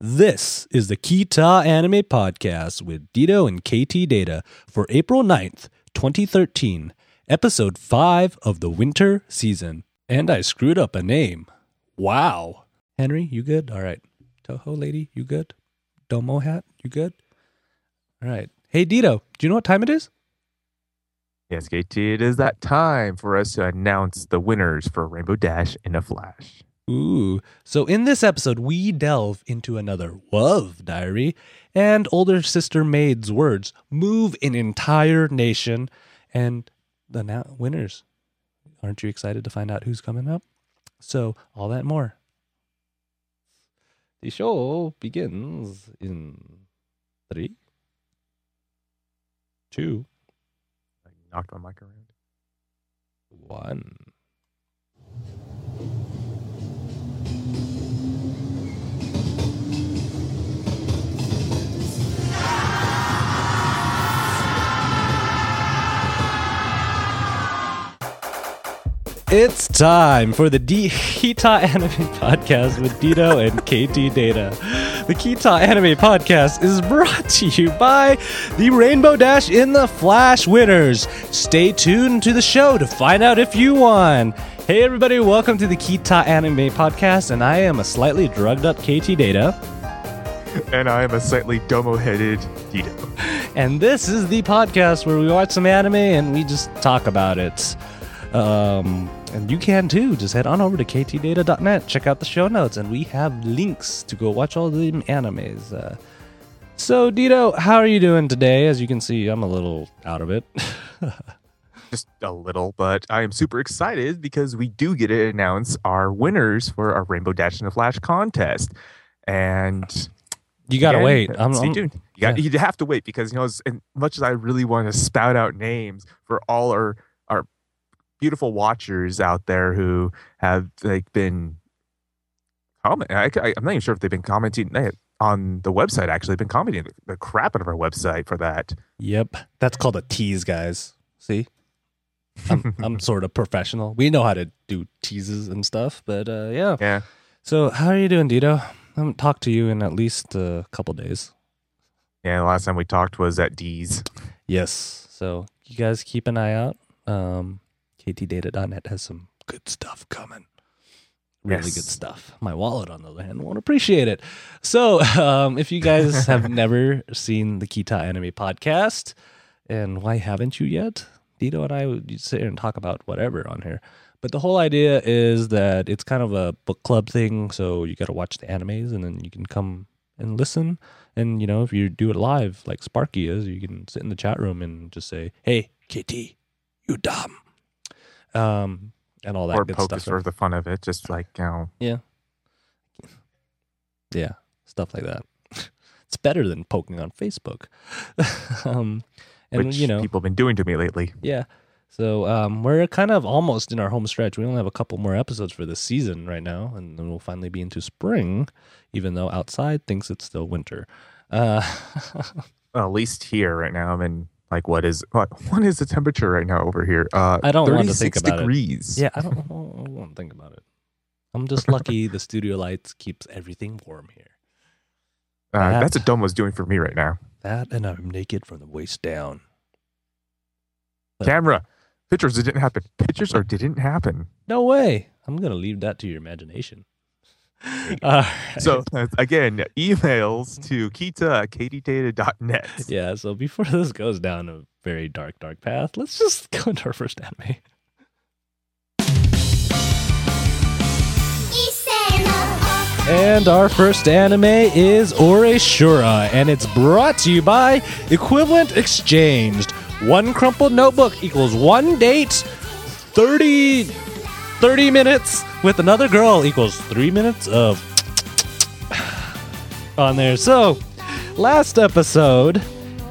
This is the Kita Anime Podcast with Dito and KT Data for April 9th, 2013, episode 5 of the winter season. And I screwed up a name. Wow. Henry, you good? All right. Toho lady, you good? Domo hat, you good? All right. Hey, Dito, do you know what time it is? Yes, KT, it is that time for us to announce the winners for Rainbow Dash in a Flash. Ooh. So in this episode, we delve into another love diary and older sister maid's words move an entire nation and the na- winners. Aren't you excited to find out who's coming up? So, all that and more. The show begins in three, two, I knocked my mic around. one. It's time for the D- Kita Anime Podcast with Dito and KT Data. The Kita Anime Podcast is brought to you by the Rainbow Dash in the Flash winners. Stay tuned to the show to find out if you won. Hey everybody, welcome to the Kita Anime Podcast, and I am a slightly drugged up KT Data. And I am a slightly domo-headed Dito. And this is the podcast where we watch some anime and we just talk about it. Um, and you can too. Just head on over to ktdata.net, check out the show notes, and we have links to go watch all the animes. Uh, so, Dito, how are you doing today? As you can see, I'm a little out of it. Just a little, but I am super excited because we do get to announce our winners for our Rainbow Dash in the Flash contest. And you gotta again, wait. I'm, stay I'm- tuned. You, got, you have to wait because, you know, as much as I really want to spout out names for all our beautiful watchers out there who have like been comment. I, I'm not even sure if they've been commenting eh, on the website. Actually, they've been commenting the, the crap out of our website for that. Yep, that's called a tease, guys. See, I'm, I'm sort of professional. We know how to do teases and stuff, but uh, yeah. Yeah. So, how are you doing, Dito? I haven't talked to you in at least a couple days. Yeah. The last time we talked was at D's. Yes. So, you guys keep an eye out. Um, ktdata.net has some good stuff coming. Really Yes. good stuff. My wallet, on the other hand, won't appreciate it. So, um, if you guys have never seen the Kita Anime podcast, and why haven't you yet? Dito and I would sit here and talk about whatever on here. But the whole idea is that it's kind of a book club thing. So you got to watch the animes and then you can come and listen. And, you know, if you do it live like Sparky is, you can sit in the chat room and just say, hey, KT, you dumb. Um, and all that or good stuff. for the fun of it. Just like, you know, Yeah. Yeah, stuff like that. it's better than poking on Facebook. um, and which you know, people have been doing to me lately. yeah. So um, we're kind of almost in our home stretch. We only have a couple more episodes for this season right now, and then we'll finally be into spring, even though outside thinks it's still winter. Uh, Well, at least here right now, I'm in like what is what what is the temperature right now over here? Uh, I don't want to think 36 about it. degrees. yeah, I don't, I don't want to think about it. I'm just lucky the studio lights keeps everything warm here. uh, That- that's what Domo's doing for me right now. That and I'm naked from the waist down. But- Camera pictures. It didn't happen. Pictures or didn't happen. No way. I'm gonna leave that to your imagination. Right. So uh, again, emails to kita at ktdata.net. yeah, so before this goes down a very dark, dark path, let's just go into our first anime. And our first anime is Oreshura, and it's brought to you by Equivalent Exchanged. One crumpled notebook equals one date, 30, 30 minutes with another girl equals three minutes of on there. So, last episode,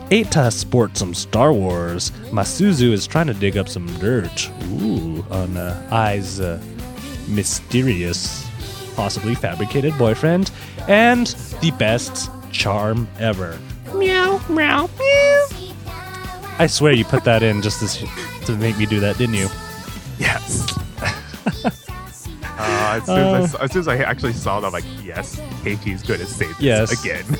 Eita sports some Star Wars. Masuzu is trying to dig up some dirt. Ooh, on uh, Ai's uh, mysterious, possibly fabricated boyfriend, and the best charm ever. Meow, meow, meow. I swear you put that in just to make me do that, didn't you? Yes. As soon as, I, Uh, saw- as soon as I actually saw that, I'm like, yes, Keiichi's going to say this Yes. again.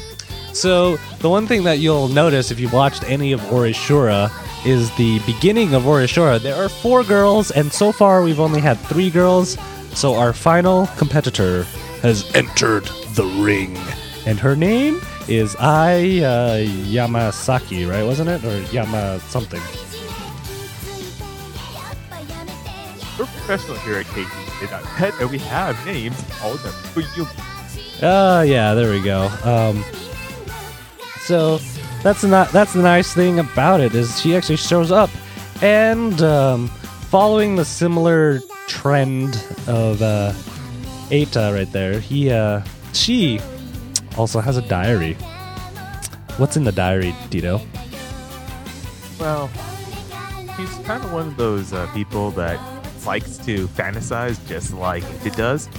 So the one thing that you'll notice if you watched any of Oreshura is the beginning of Oreshura. There are four girls, and so far we've only had three girls. So our final competitor has entered the ring, and her name is Ai uh, Yamasaki, right? Wasn't it or Yama something? Professional here at Keiichi, and we have names, all of them for you. Oh yeah, there we go. Um, so that's not that's the nice thing about it is she actually shows up, and um, following the similar trend of uh, Eita right there, he uh, she also has a diary. What's in the diary, Dito? Well, he's kind of one of those uh, people that likes to fantasize just like it does.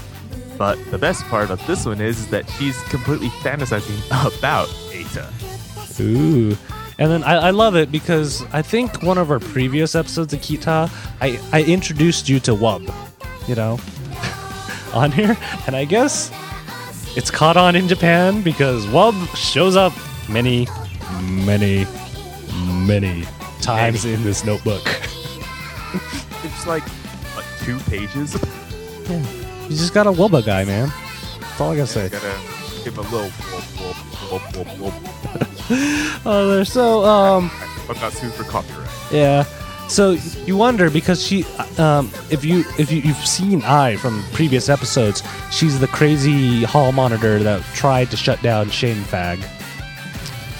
But the best part of this one is, that she's completely fantasizing about Eita. Ooh. And then I, I love it because I think one of our previous episodes of Kita, I, I introduced you to Wub, you know, on here. And I guess it's caught on in Japan because Wub shows up many, many, many times in this notebook. It's like, two pages? You just got a Wubba guy, man. That's all I gotta say. Gotta give a little whoop, whoop, whoop, whoop, whoop. Oh, they're so, um, I'm not sued for copyright. Yeah. So you wonder because she, um, if you if you, you've seen Ai from previous episodes, she's the crazy hall monitor that tried to shut down Shane Fag.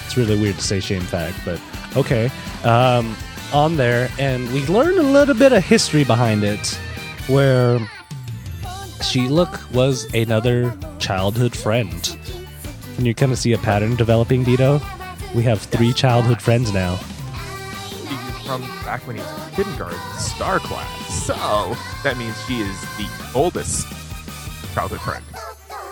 It's really weird to say Shane Fag, but okay. Um, on there, and we learned a little bit of history behind it, where she was another childhood friend. Can you kind of see a pattern developing, Dito? We have three childhood friends now. From back when he was in kindergarten, star class. So that means she is the oldest childhood friend.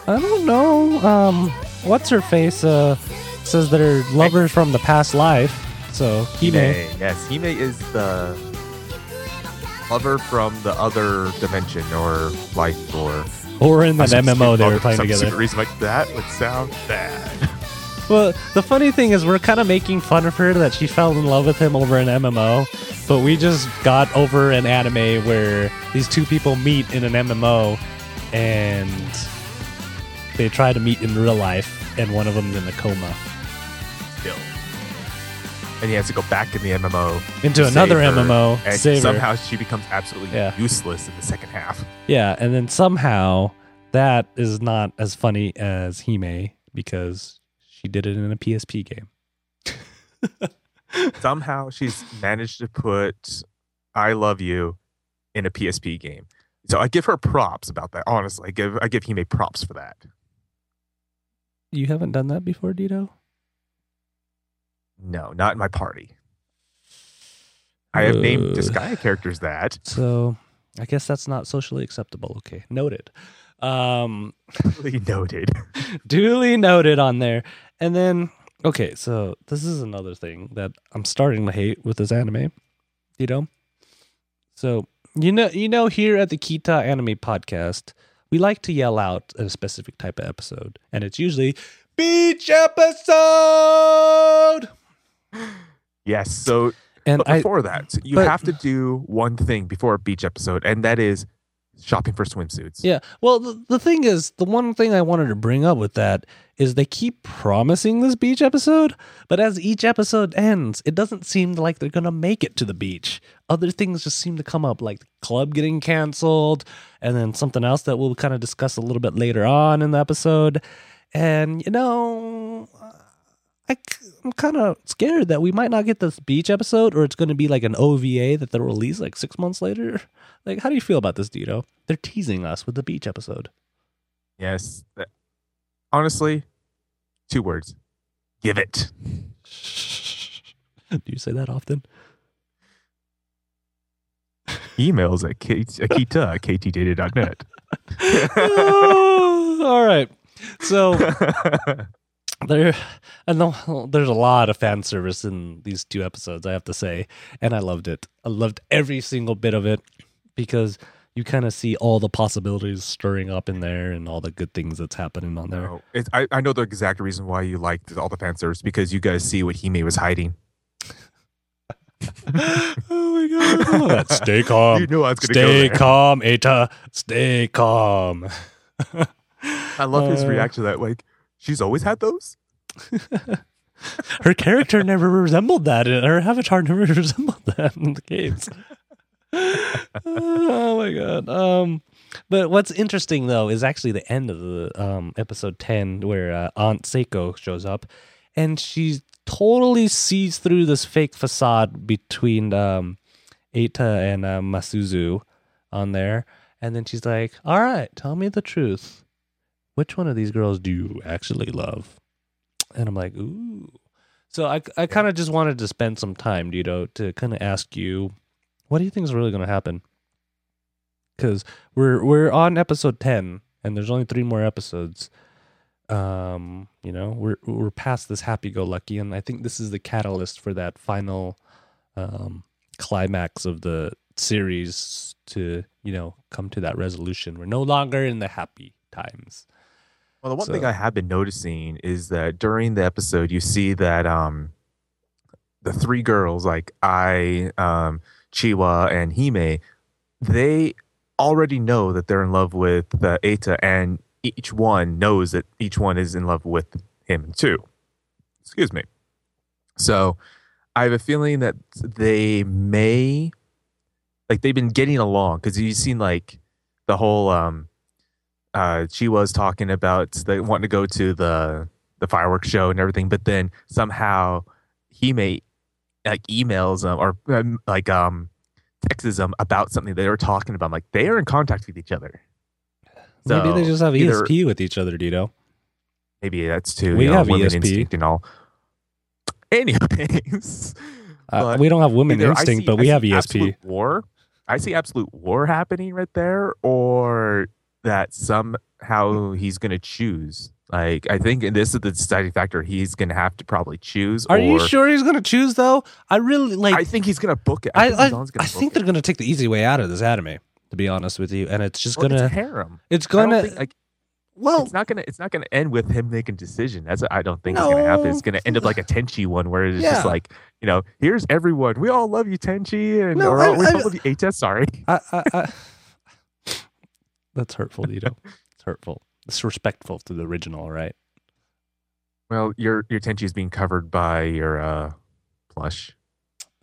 I don't know. Um, what's her face? Uh, says that they're lovers from the past life. So Hime. Yes, Hime is the lover from the other dimension or life or or in that MMO they were playing some together. reason like that would sound bad. Well, the funny thing is, we're kind of making fun of her that she fell in love with him over an MMO, but we just got over an anime where these two people meet in an MMO, and they try to meet in real life, and one of them's in a coma. Still. And he has to go back in the MMO Into another her, MMO, and save her. somehow she becomes absolutely Yeah. useless in the second half. Yeah, and then somehow that is not as funny as Hime because she did it in a PSP game. somehow she's managed to put "I love you" in a PSP game. So I give her props about that. Honestly, I give I give Hime props for that. You haven't done that before, Dito? No, not in my party. I have named Uh. Disgaea characters that. So I guess that's not socially acceptable. Okay, noted. Um, Duly noted. duly noted on there. And then, okay, so this is another thing that I'm starting to hate with this anime. You know, so you know, you know, here at the Kita Anime Podcast, we like to yell out a specific type of episode, and it's usually beach episode. Yes. So And but I, before that, you but- have to do one thing before a beach episode, and that is shopping for swimsuits. Yeah. Well, the, the thing is, the one thing I wanted to bring up with that is they keep promising this beach episode, but as each episode ends, it doesn't seem like they're going to make it to the beach. Other things just seem to come up, like the club getting canceled, and then something else that we'll kind of discuss a little bit later on in the episode. And, you know, I, am kind of scared that we might not get this beach episode, or it's going to be like an OVA that they'll release like six months later. Like, how do you feel about this, Dito? They're teasing us with the beach episode. Yes. Honestly, two words. Give it. do you say that often? Emails at K- Akita at ktdata.net. Oh, all right. So there, and the, there's a lot of fan service in these two episodes. I have to say, and I loved it. I loved every single bit of it because you kind of see all the possibilities stirring up in there and all the good things that's happening on there. No, it's, I, I know the exact reason why you liked all the fan service because you guys see what Hime was hiding. oh my god! That. Stay calm. you knew I was to Stay there. calm, Eita. Stay calm. I love his Uh, reaction to that. Like, she's always had those? Her character never resembled that. Her avatar never resembled that in the games. oh my god. Um, but what's interesting though is actually the end of the um episode ten where uh, Aunt Saeko shows up, and she totally sees through this fake facade between um Eita and uh, Masuzu on there, and then she's like, "All right, tell me the truth. Which one of these girls do you actually love?" And I'm like, "Ooh." So I I kind of just wanted to spend some time, you know, to kind of ask you, what do you think is really going to happen? Because we're we're on episode ten, and there's only three more episodes. Um, you know, we're we're past this happy-go-lucky, and I think this is the catalyst for that final um, climax of the series to you know come to that resolution. We're no longer in the happy times. Well, the one thing I have been noticing is that during the episode, you see that um, the three girls, like Ai, um, Chiwa, and Hime, they already know that they're in love with uh, Eita, and each one knows that each one is in love with him too. Excuse me. So I have a feeling that they may, like, they've been getting along because you've seen like the whole um, uh, she was talking about the, wanting to go to the the fireworks show and everything, but then somehow he may like emails them or um, like um texts them about something they were talking about. Like they are in contact with each other. Maybe they just have either- ESP with each other, Dito. Maybe that's too. We you know, have ESP. instinct and all. Anyways, Uh, we don't have women instinct, see- but we have ESP. war. I see absolute war happening right there, or that somehow he's going to choose. Like I think, this is the deciding factor. He's going to have to probably choose. Are or, you sure he's going to choose though? I really like. I think he's going to book it. I think I, Zahns's I gonna think they're going to take the easy way out of this anime. To be honest with you, and it's just Well, gonna. it's harem. It's gonna. like well, it's not gonna it's not gonna end with him making decision. That's I don't think it's gonna happen. It's gonna end up like a Tenchi one where it's Yeah. just like you know, here's everyone. We all love you, Tenchi, and No, or oh, I- we I- all love you, Eita. Sorry. I, I, I, that's hurtful, you know. It's hurtful. It's respectful to the original, right? Well, your your Tenchi is being covered by your uh plush.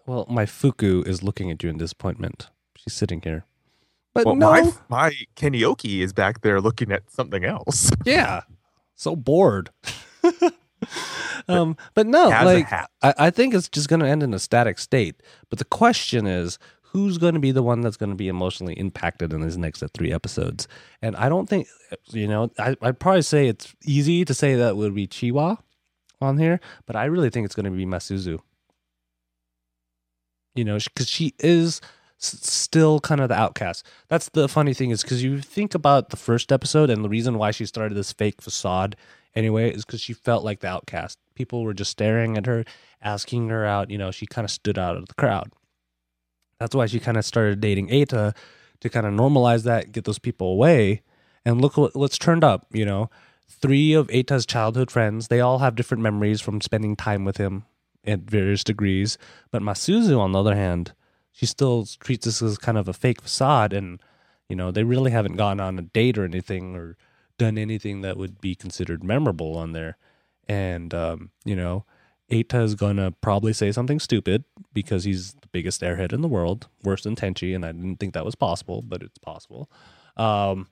Well, my Fuku is looking at you in disappointment. She's sitting here. But Well, no, my my Kenioki is back there looking at something else. yeah, so bored. um, but no, like. I, I think it's just going to end in a static state. But the question is, who's going to be the one that's going to be emotionally impacted in these next three episodes? And I don't think, you know, I, I'd probably say it's easy to say that would be Chiwa on here, but I really think it's going to be Masuzu. You know, because she is still kind of the outcast. That's the funny thing is because you think about the first episode and the reason why she started this fake facade anyway is because she felt like the outcast. People were just staring at her, asking her out. You know, she kind of stood out of the crowd. That's why she kind of started dating Eita to kind of normalize that, get those people away. And look what, what's turned up. You know, three of Eita's childhood friends. They all have different memories from spending time with him at various degrees. But Masuzu, on the other hand, she still treats this as kind of a fake facade, and you know they really haven't gone on a date or anything or done anything that would be considered memorable on there. And um, you know, Eita is gonna probably say something stupid because he's the biggest airhead in the world, worse than Tenchi, and I didn't think that was possible, but it's possible. Um,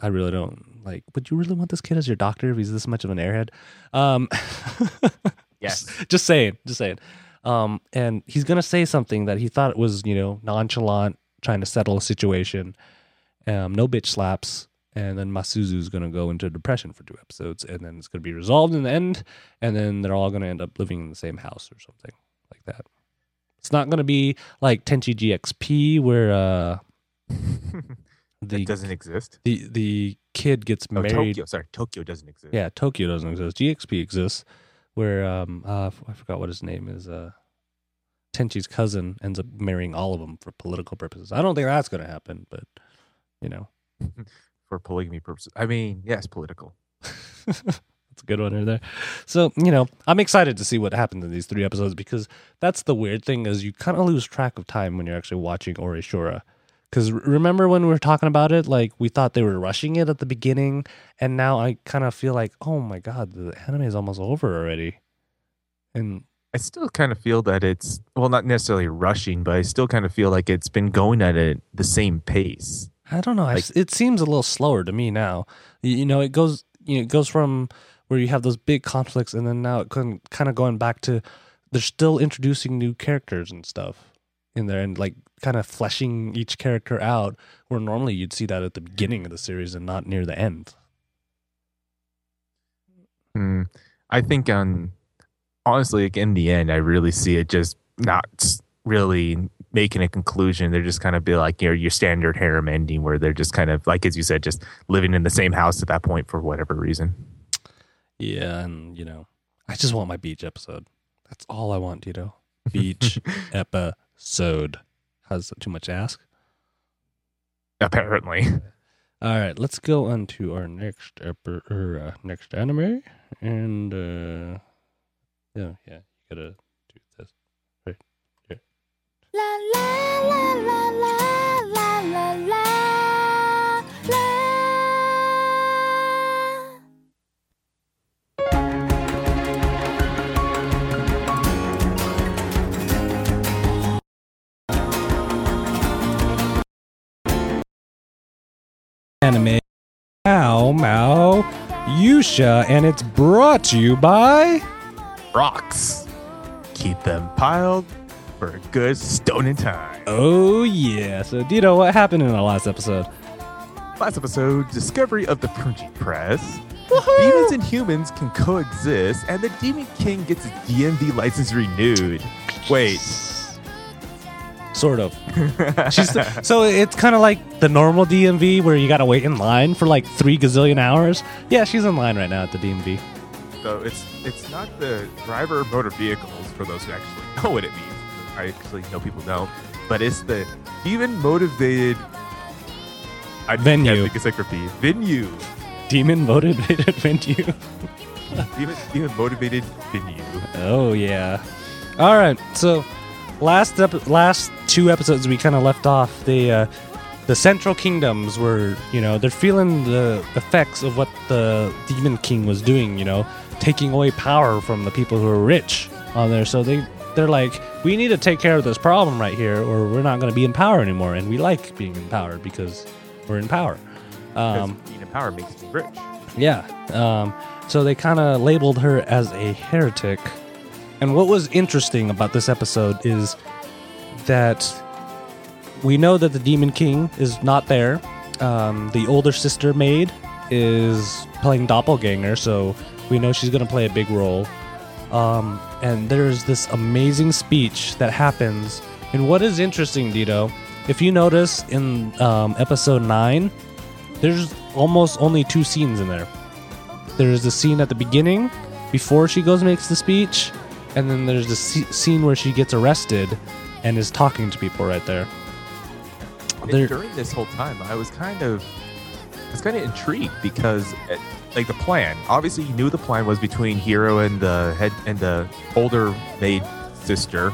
I really don't like. Would you really want this kid as your doctor if he's this much of an airhead? Um, Yes. just, just saying, just saying. Um, and he's gonna say something that he thought was, you know, nonchalant, trying to settle a situation. Um, no bitch slaps, and then Masuzu's gonna go into depression for two episodes, and then it's gonna be resolved in the end, and then they're all gonna end up living in the same house or something like that. It's not gonna be like Tenchi GXP where uh the it doesn't exist. the the kid gets Oh, married. Tokyo. Sorry, Tokyo doesn't exist. Yeah, Tokyo doesn't exist. GXP exists, where um uh, I forgot what his name is. Uh, Tenchi's cousin ends up marrying all of them for political purposes. I don't think that's going to happen, but you know, for polygamy purposes. I mean, yes, political. that's a good one right there. So you know, I'm excited to see what happens in these three episodes because that's the weird thing is you kind of lose track of time when you're actually watching Oreshura. Because remember when we were talking about it, like we thought they were rushing it at the beginning, and now I kind of feel like, oh my god, the anime is almost over already. And I still kind of feel that it's well, not necessarily rushing, but I still kind of feel like it's been going at it the same pace. I don't know. Like- it seems a little slower to me now. You, you know, it goes you know, it goes from where you have those big conflicts, and then now it kind of going back to they're still introducing new characters and stuff in there, and like kind of fleshing each character out. Where normally you'd see that at the beginning of the series and not near the end. Hmm. I think on honestly, like in the end, I really see it just not really making a conclusion. They're just kind of be like your your standard harem ending, where they're just kind of like as you said, just living in the same house at that point for whatever reason. Yeah, and you know, I just want my beach episode. That's all I want, Dito. Beach episode. How's that too much to ask? Apparently, All right, let's go on to our next epi- or, uh, next anime, and uh, yeah, yeah, you gotta Anime, Mao Mao Yusha, and it's brought to you by. rocks. Keep them piled for a good stoning time. Oh yeah. So Dito, what happened in the last episode? Last episode, discovery of the printing press. Demons and humans can coexist, and the Demon King gets his DMV license renewed. Wait. Sort of. She's so it's kind of like the normal DMV where you gotta wait in line for like three gazillion hours. Yeah, she's in line right now at the DMV. so it's it's not the driver of motor vehicles for those who actually know what it means. I actually know people know, but it's the demon motivated. I Venue. Think of. Venue. Demon motivated venue. Demon, demon motivated venue. Oh yeah. All right. So last ep- last two episodes we kind of left off the uh, the Central Kingdoms were you know they're feeling the effects of what the Demon King was doing. You know, taking away power from the people who are rich on there. So they they're like, we need to take care of this problem right here, or we're not going to be in power anymore. And we like being in power because we're in power. Um, being in power makes you rich. yeah. Um, so they kind of labeled her as a heretic. And what was interesting about this episode is that we know that the Demon King is not there. Um, the older sister maid is playing doppelganger, so we know she's going to play a big role. Um, and there's this amazing speech that happens. And what is interesting, Dito, if you notice in um, episode 9, there's almost only two scenes in there. There's the scene at the beginning before she goes and makes the speech, and then there's the sce- scene where she gets arrested and is talking to people right there. There- during this whole time, I was kind of, I was kind of intrigued because, uh, like the plan. Obviously, you knew the plan was between Hero and the head and the older maid sister.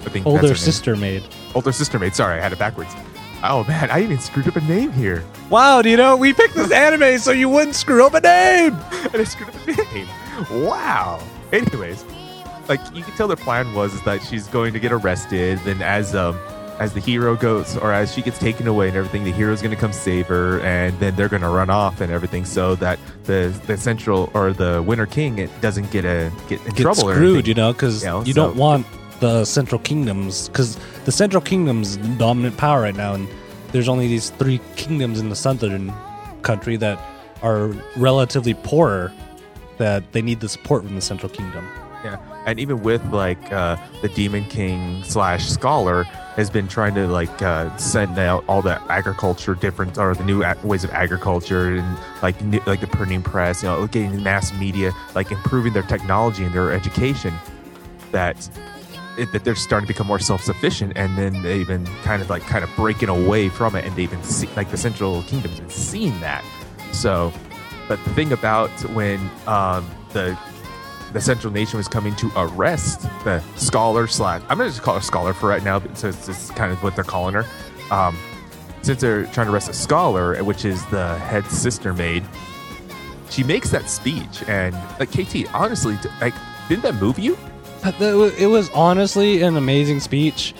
I think Older sister maid. older sister maid. Sorry, I had it backwards. Oh man, I even screwed up a name here. Wow, do you know we picked this anime so you wouldn't screw up a name. and I screwed up a name. Wow. Anyways, like you can tell their plan was is that she's going to get arrested. Then as um as the hero goes or as she gets taken away and everything, the hero's going to come save her, and then they're going to run off and everything, so that the the central or the Winter King it doesn't get a get in Get trouble screwed, you know, because You know, you so- don't want the Central Kingdoms, because the Central Kingdom's the dominant power right now, and there's only these three kingdoms in the southern country that are relatively poorer, that they need the support from the Central Kingdom. Yeah, and even with like uh, the Demon King slash Scholar has been trying to like uh, send out all the agriculture different or the new a- ways of agriculture and like new, like the printing press, you know, getting mass media, like improving their technology and their education. That it, that they're starting to become more self-sufficient and then they've been kind of like kind of breaking away from it and they've been see, like the central kingdom's seeing that so but the thing about when um, the the central nation was coming to arrest the scholar slash i'm gonna just call her scholar for right now so it's just kind of what they're calling her. Um, since they're trying to arrest a scholar which is the head sister maid she makes that speech. And like kt honestly like didn't that move you? It was honestly an amazing speech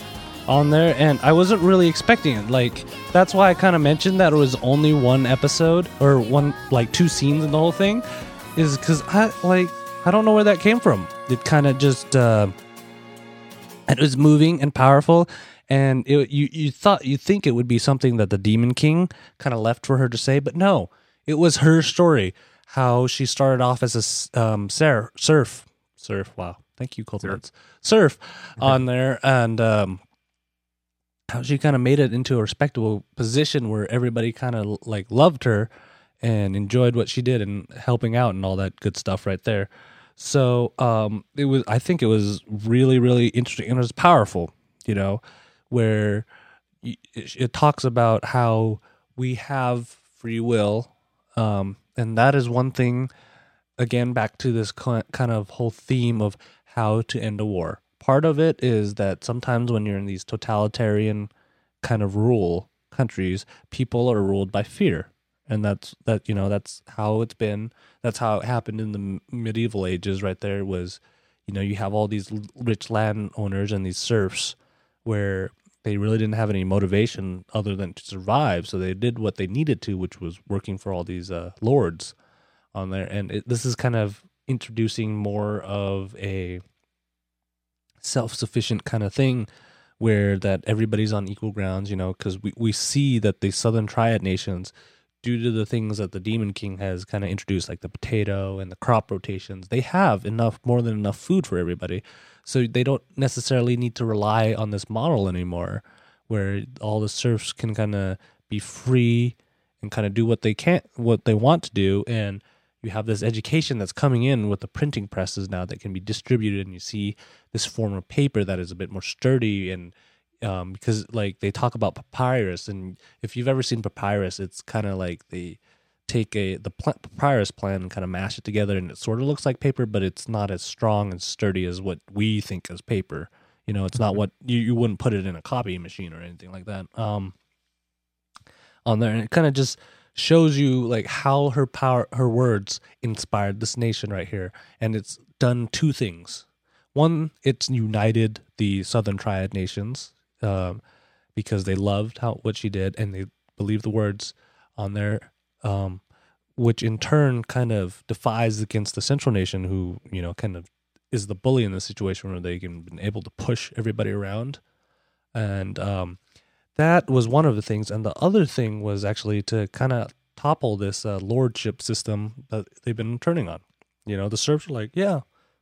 on there, and I wasn't really expecting it. Like that's why I kind of mentioned that it was only one episode or one like two scenes in the whole thing, is because I like I don't know where that came from. It kind of just uh, it was moving and powerful, and it, you you thought you think it would be something that the Demon King kind of left for her to say, but no, it was her story. How she started off as a um, ser- serf serf. Wow, thank you, Cold Surf. Serf on there, and um, how she kind of made it into a respectable position where everybody kind of like loved her and enjoyed what she did and helping out and all that good stuff right there. So um, it was. I think it was really, really interesting and it was powerful. You know, where it, talks about how we have free will, um, and that is one thing. Again, back to this kind of whole theme of how to end a war. Part of it is that sometimes when you're in these totalitarian kind of rule countries, people are ruled by fear, and that's that. You know, that's how it's been. That's how it happened in the medieval ages. Right there was, you know, you have all these rich landowners and these serfs where they really didn't have any motivation other than to survive. So they did what they needed to, which was working for all these uh, lords on there. And it, this is kind of introducing more of a self sufficient kind of thing where that everybody's on equal grounds, you know, because we, we see that the Southern Triad nations, due to the things that the Demon King has kind of introduced, like the potato and the crop rotations, they have enough, more than enough food for everybody. So they don't necessarily need to rely on this model anymore, where all the serfs can kind of be free and kind of do what they can, what they want to do, and you have this education that's coming in with the printing presses now that can be distributed, and you see this form of paper that is a bit more sturdy and um, because like they talk about papyrus, and if you've ever seen papyrus, it's kind of like they take a the pl- papyrus plant and kind of mash it together, and it sort of looks like paper, but it's not as strong and sturdy as what we think as paper. You know, it's not what you, you wouldn't put it in a copy machine or anything like that. Um, on there, and it kind of just shows you like how her power, her words inspired this nation right here, and it's done two things. One, it's united the Southern Triad nations um, because they loved how what she did and they believed the words on there, um, which in turn kind of defies against the Central Nation, who you know kind of is the bully in the situation where they can been able to push everybody around, and um, that was one of the things. And the other thing was actually to kind of topple this uh, lordship system that they've been turning on. You know, the serfs are like, yeah,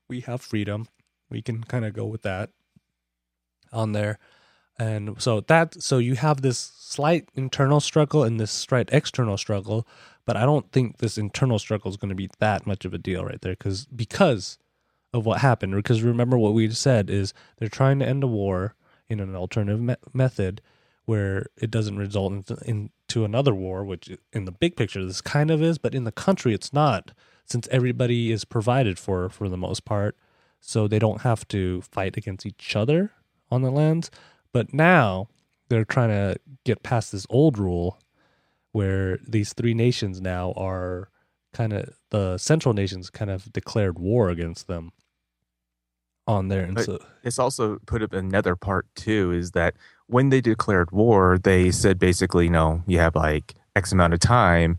we have freedom. We can kind of go with that on there. And so that so you have this slight internal struggle and this slight external struggle, but I don't think this internal struggle is going to be that much of a deal right there because because of what happened. Because remember what we said is they're trying to end a war in an alternative me- method where it doesn't result into, into another war, which in the big picture this kind of is, but in the country it's not, since everybody is provided for for the most part, so they don't have to fight against each other on the lands. But now they're trying to get past this old rule where these three nations now are kind of the central nations kind of declared war against them on there and so It's also put up another part too is that when they declared war, they said basically, you know, you have like X amount of time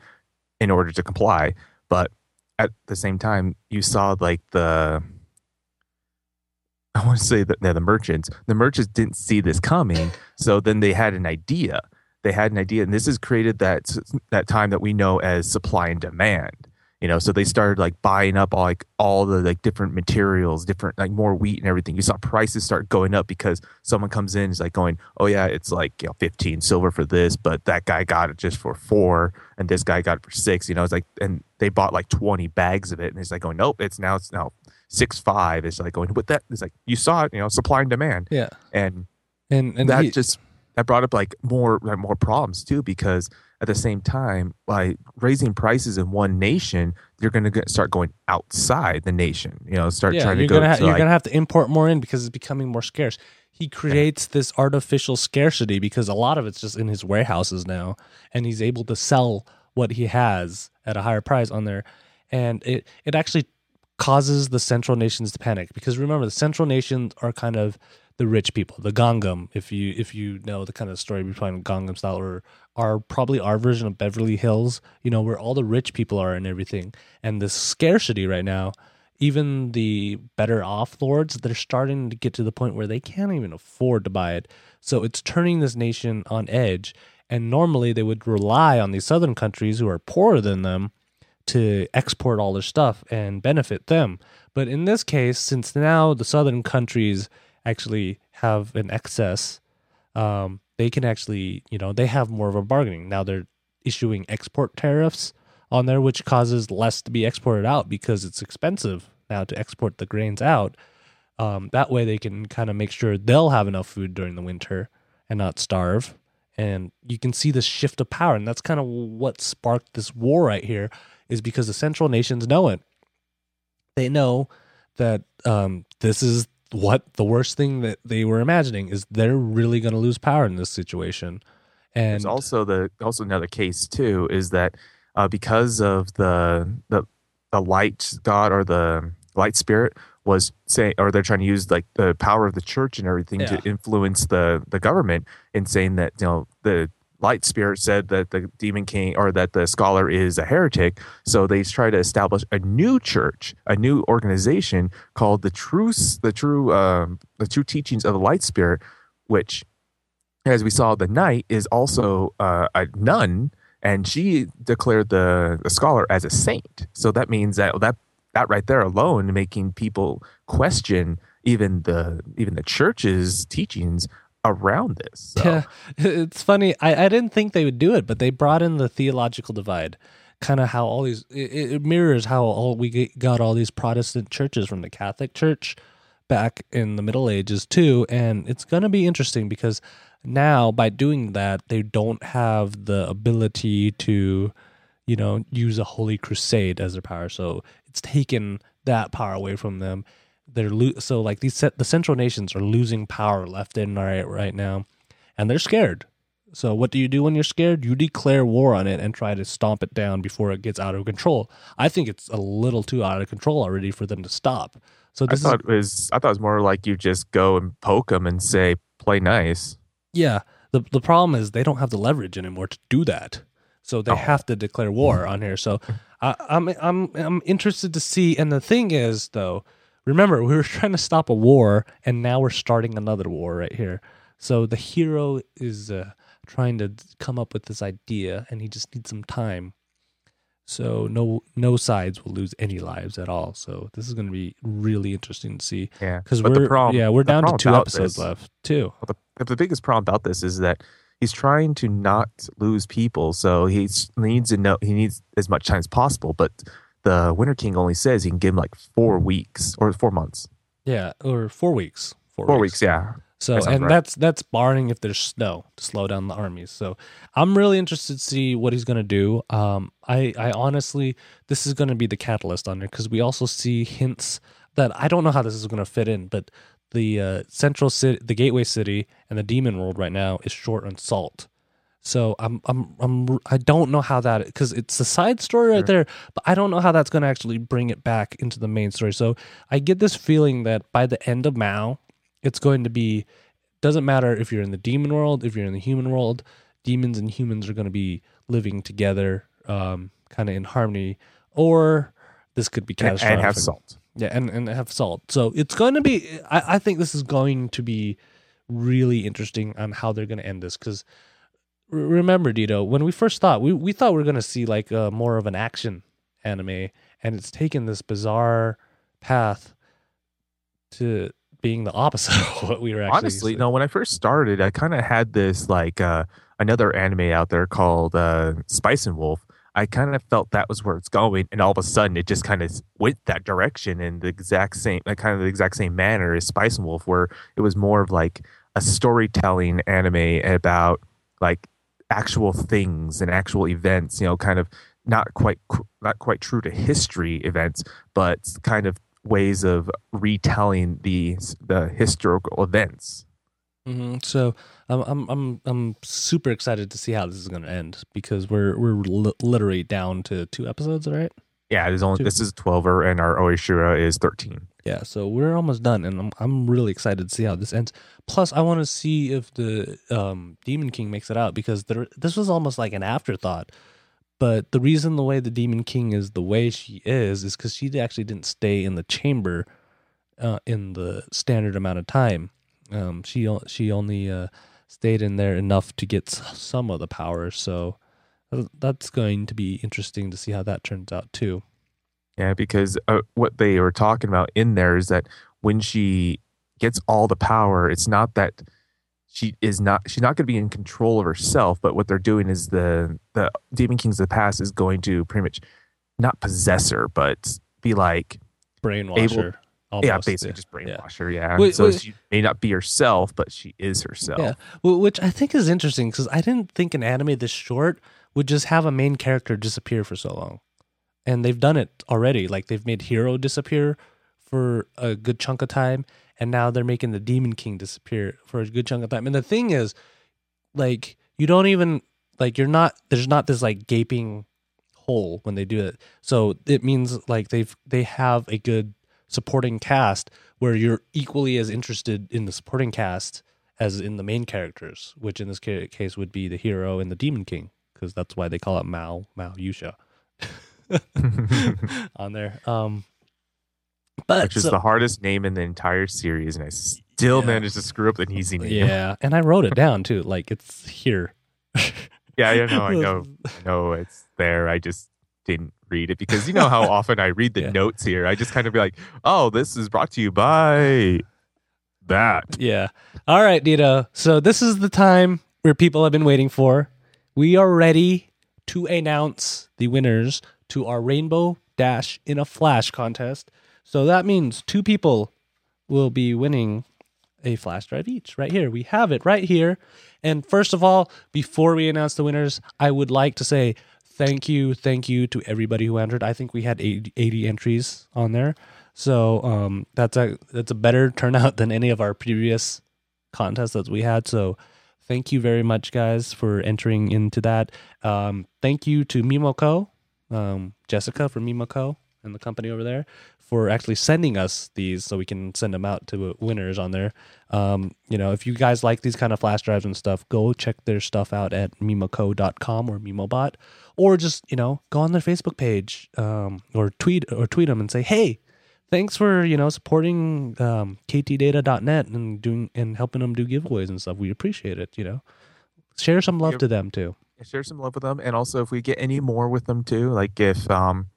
in order to comply. But at the same time, you saw like the I want to say that they're the merchants. The merchants didn't see this coming, so then they had an idea. They had an idea, and this has created that that time that we know as supply and demand. You know, so they started like buying up all, like all the like different materials, different like more wheat and everything. You saw prices start going up because someone comes in is like going, oh yeah, it's like you know 15 silver for this, but that guy got it just for four, and this guy got it for six. You know, it's like and they bought like 20 bags of it, and it's like going, nope, it's now it's now six five. is like going with that. It's like you saw it, you know, supply and demand, Yeah, and and and that he- just that brought up like more like more problems too because at the same time by raising prices in one nation you're going to start going outside the nation you know start yeah, trying to go gonna ha- to you're like, gonna have to import more in because it's becoming more scarce. He creates this artificial scarcity because a lot of it's just in his warehouses now, and he's able to sell what he has at a higher price on there, and it it actually causes the central nations to panic. Because remember the central nations are kind of the rich people, the Gangnam. If you if you know the kind of story between Gangnam style or are probably our version of Beverly Hills, you know where all the rich people are and everything, and the scarcity right now even the better off lords they're starting to get to the point where they can't even afford to buy it. So it's turning this nation on edge. And normally they would rely on these southern countries who are poorer than them to export all their stuff and benefit them but in this case since now the southern countries actually have an excess um, they can actually you know they have more of a bargaining now they're issuing export tariffs on there, which causes less to be exported out because it's expensive now to export the grains out. Um, that way, they can kind of make sure they'll have enough food during the winter and not starve. And you can see this shift of power, and that's kind of what sparked this war right here, is because the central nations know it. They know that um, this is what the worst thing that they were imagining is they're really going to lose power in this situation. And There's also the also another case too is that uh, because of the the the light god or the light spirit was saying or they're trying to use like the power of the church and everything Yeah. to influence the the government and saying that you know the light spirit said that the demon king or that the scholar is a heretic so they try to establish a new church a new organization called the true the true um, the true teachings of the light spirit which as we saw the knight is also uh, a nun and she declared the, the scholar as a saint. So that means that that that right there alone making people question even the even the church's teachings around this so. Yeah, it's funny. I, I didn't think they would do it, but they brought in the theological divide. Kind of how all these it, it mirrors how all we got all these Protestant churches from the Catholic Church back in the Middle Ages too, and it's going to be interesting because now by doing that they don't have the ability to, you know, use a holy crusade as their power. So it's taken that power away from them they're lo- so like these set, the central nations are losing power left and right right now and they're scared. So what do you do when you're scared? You declare war on it and try to stomp it down before it gets out of control. I think it's a little too out of control already for them to stop. So I this is thought it was I thought it was more like you just go and poke them and say play nice. yeah. The, the problem is they don't have the leverage anymore to do that. So they Oh. have to declare war on here. So I, i'm i'm i'm interested to see and the thing is though remember we were trying to stop a war and now we're starting another war right here. So the hero is uh, trying to come up with this idea and he just needs some time. So no no sides will lose any lives at all. So this is going to be really interesting to see. Yeah, because we're problem, yeah we're down to two episodes this- left too. Well, the, the biggest problem about this is that he's trying to not lose people, so he needs to know he needs as much time as possible. But the Winter King only says he can give him like four weeks or four months, Yeah, or four weeks. four weeks. Yeah, So, That and right. that's that's barring if there's snow to slow down the armies. So, I'm really interested to see what he's going to do. Um, I I honestly, this is going to be the catalyst on there because we also see hints that I don't know how this is going to fit in, but the uh, central city, the gateway city, and the demon world right now is short on salt. So I'm I'm I'm I don't know how that because it's a side story right there, but I don't know how that's going to actually bring it back into the main story. So I get this feeling that by the end of Mao, it's going to be doesn't matter if you're in the demon world, if you're in the human world, demons and humans are going to be living together, um, kind of in harmony, or this could be and, catastrophic. and have salt. Yeah, and, and have salt. So it's going to be. I, I think this is going to be really interesting on how they're going to end this because remember, Dito, when we first thought we we thought we were going to see like uh, more of an action anime, and it's taken this bizarre path to being the opposite of what we were actually. Honestly, no. When I first started, I kind of had this like uh, another anime out there called uh, Spice and Wolf. I kind of felt that was where it's going, and all of a sudden, it just kind of went that direction in the exact same, like kind of the exact same manner as Spice and Wolf, where it was more of like a storytelling anime about like actual things and actual events. You know, kind of not quite not quite true to history events, but kind of ways of retelling the the historical events. hmm So I'm I'm I'm I'm super excited to see how this is going to end because we're we're li- literally down to two episodes, right? Yeah, there's only this is twelver, and our Oreshura is thirteen. Yeah, so we're almost done, and I'm I'm really excited to see how this ends. Plus, I want to see if the um, Demon King makes it out because there, this was almost like an afterthought. But the reason the way the Demon King is the way she is is because she actually didn't stay in the chamber uh, in the standard amount of time. Um, she she only uh, stayed in there enough to get some of the power. So that's going to be interesting to see how that turns out too. Yeah, because uh, what they were talking about in there is that when she gets all the power, it's not that she is not she's not going to be in control of herself, but what they're doing is the the Demon Kings of the past is going to pretty much not possess her, but be like Brainwash Able- her. yeah, almost, basically just brainwash her. Yeah, Wait, so wait. she may not be herself, but she is herself. Yeah, which I think is interesting because I didn't think an anime this short would just have a main character disappear for so long, and they've done it already. Like they've made Hero disappear for a good chunk of time, and now they're making the Demon King disappear for a good chunk of time. And the thing is, like you don't even like you're not there's not this like gaping hole when they do it. So it means like they've they have a good supporting cast where you're equally as interested in the supporting cast as in the main characters, which in this case would be the hero and the demon king, because that's why they call it Mao Mao Yusha on there. Um, but Which is so- the hardest name in the entire series, and I still Yeah. managed to screw up the easy name. yeah, and I wrote it down too. Like it's here. Yeah, I know, I know, I know it's there. I just didn't read it because you know how often I read the Yeah. notes here. I just kind of be like, "Oh, this is brought to you by that." Yeah. All right, Dito. So this is the time where people have been waiting for. We are ready to announce the winners to our Rainbow Dash in a Flash contest. So that means two people will be winning a flash drive each right here. We have it right here. And first of all, before we announce the winners, I would like to say thank you, thank you to everybody who entered. I think we had 80, 80 entries on there. So um, that's a that's a better turnout than any of our previous contests that we had. So thank you very much, guys, for entering into that. Um, thank you to Mimoco, um, Jessica from Mimoco and the company over there for actually sending us these so we can send them out to winners on there. Um, you know, if you guys like these kind of flash drives and stuff, go check their stuff out at mimoco.com or mimobot or just, you know, go on their Facebook page um, or tweet or tweet them and say, "Hey, thanks for, you know, supporting um, ktdata.net and doing and helping them do giveaways and stuff. We appreciate it, you know. Share some love to them too. Share some love with them, and also if we get any more with them too, like if um,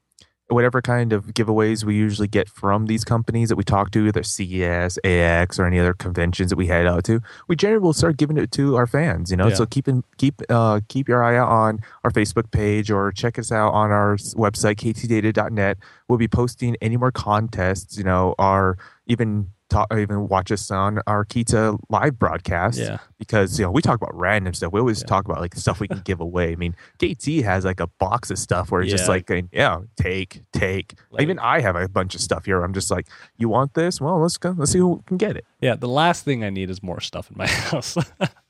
whatever kind of giveaways we usually get from these companies that we talk to, either CES, AX, or any other conventions that we head out to, we generally will start giving it to our fans. You know, Yeah. so keep in, keep uh, keep your eye out on our Facebook page or check us out on our website ktdata.net. We'll be posting any more contests. You know, or even talk, even watch us on our Kita live broadcast Yeah. because you know we talk about random stuff. We always Yeah. talk about like stuff we can give away. I mean, KT has like a box of stuff where it's just like, yeah, take, take. Like- Even I have a bunch of stuff here. I'm just like, you want this? Well, let's go. Let's see who can get it. Yeah, the last thing I need is more stuff in my house.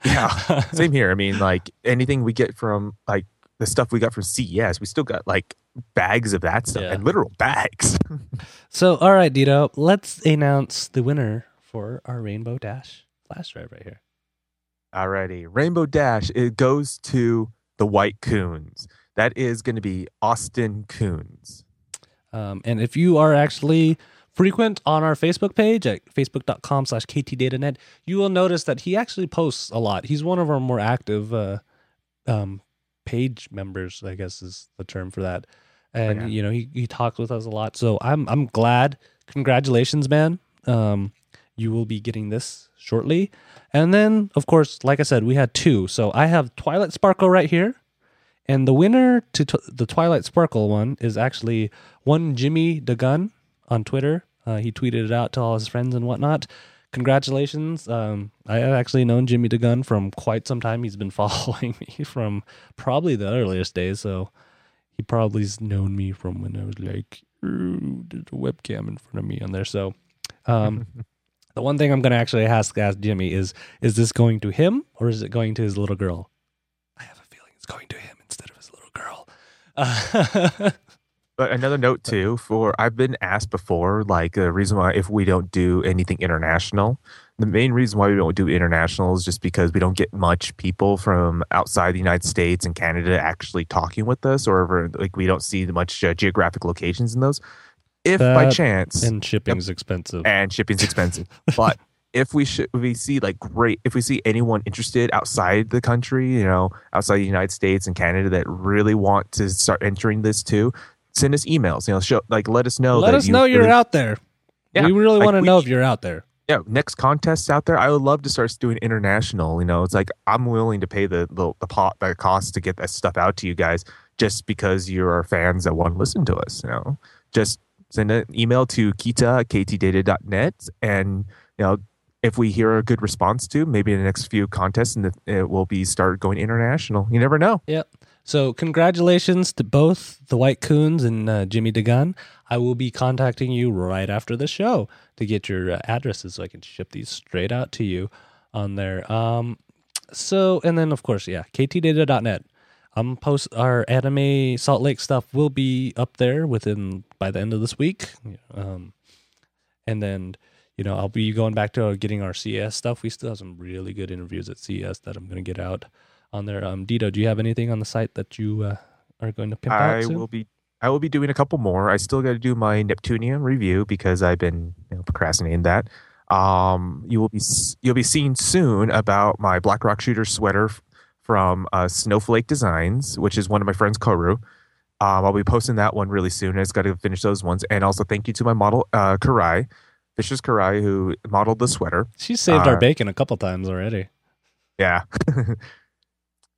Yeah, same here. I mean, like anything we get from like the stuff we got from CES, we still got like bags of that stuff Yeah. and literal bags. So, all right, Dito, let's announce the winner for our Rainbow Dash flash drive right here. Alrighty, Rainbow Dash. It goes to the White Coons. That is going to be Austin Coons. Um, and if you are actually frequent on our Facebook page at facebook.com slash ktdatanet, you will notice that he actually posts a lot. He's one of our more active uh, um, page members, I guess is the term for that. and Okay. you know he he talks with us a lot. So I'm I'm glad. Congratulations, man. Um, you will be getting this shortly, and then of course, like I said, we had two. So I have Twilight Sparkle right here, and the winner to t- the Twilight Sparkle one is actually one Jimmy DeGun on Twitter. Uh, he tweeted it out to all his friends and whatnot. Congratulations. Um, I have actually known Jimmy DeGun from quite some time. He's been following me from probably the earliest days. So he probably's known me from when I was like, "Ooh, there's a webcam in front of me on there. So um, the one thing I'm going to actually ask, ask Jimmy is, is this going to him or is it going to his little girl? I have a feeling it's going to him instead of his little girl. Uh, But another note too, for I've been asked before, like the reason why if we don't do anything international, the main reason why we don't do international is just because we don't get much people from outside the United States and Canada actually talking with us, or ever, like we don't see much uh, geographic locations in those. If by chance and shipping's expensive. and shipping's expensive. but if we should, if we see like great, if we see anyone interested outside the country, you know, outside the United States and Canada that really want to start entering this too, send us emails. You know, show like let us know. Let us you know you're really- out there. Yeah, we really like want to know if you're out there. Yeah, next contests out there. I would love to start doing international. You know, it's like I'm willing to pay the the, the pot the cost to get that stuff out to you guys just because you're fans that want to listen to us. You know, just send an email to kita ktdata.net and you know if we hear a good response to maybe in the next few contests and it will be start going international you never know Yep. So congratulations to both the White Coons and uh, Jimmy DeGun. I will be contacting you right after the show to get your uh, addresses so I can ship these straight out to you on there. Um, so and then of course, yeah, ktdata.net. Um, post our anime Salt Lake stuff will be up there within by the end of this week. Um, and then you know I'll be going back to getting our CS stuff. We still have some really good interviews at CS that I'm going to get out on there. Um, Dito, do you have anything on the site that you uh, are going to pimp i out soon? will be i will be doing a couple more i still got to do my neptunium review because i've been you know, procrastinating that um you will be you'll be seeing soon about my black rock shooter sweater from uh, snowflake designs which is one of my friends koru um, I'll be posting that one really soon. I just got to finish those ones. And also, thank you to my model, uh, Karai, Fisher's Karai, who modeled the sweater. She saved our uh, bacon a couple times already. Yeah.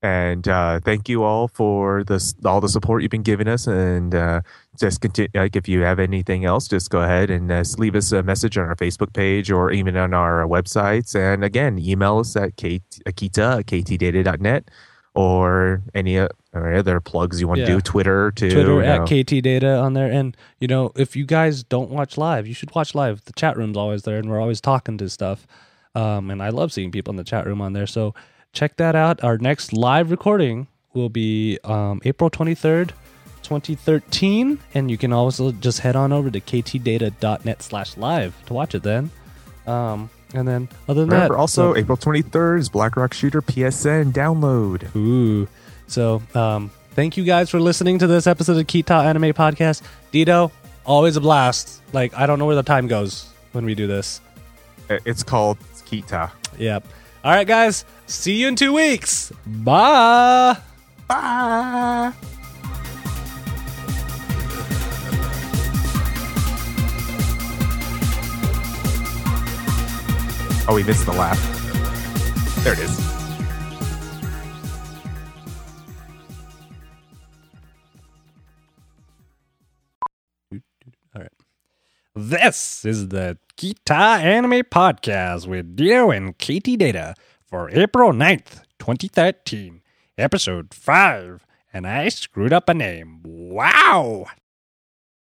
and uh, thank you all for this, all the support you've been giving us. And uh, just continue. Like, if you have anything else, just go ahead and uh, leave us a message on our Facebook page or even on our websites. And again, email us at Kate, Akita at ktdata.net or any uh, or other plugs you want Yeah. to do. Twitter too. Twitter you at know. KT Data on there. And, you know, if you guys don't watch live, you should watch live. The chat room's always there and we're always talking to stuff. Um, and I love seeing people in the chat room on there. So check that out. Our next live recording will be um, April 23rd, 2013. And you can also just head on over to ktdata.net slash live to watch it then. Um, and then other than Remember, that, also so- April 23rd is Black Rock Shooter PSN download. Ooh. So, um, thank you guys for listening to this episode of Kita Anime Podcast. Dito, always a blast. Like, I don't know where the time goes when we do this. It's called Kita. Yep. All right, guys. See you in two weeks. Bye. Bye. Oh, we missed the laugh. There it is. All right. This is the Kita Anime Podcast with Dio and KT Data for April 9th, 2013, episode 5. And I screwed up a name. Wow.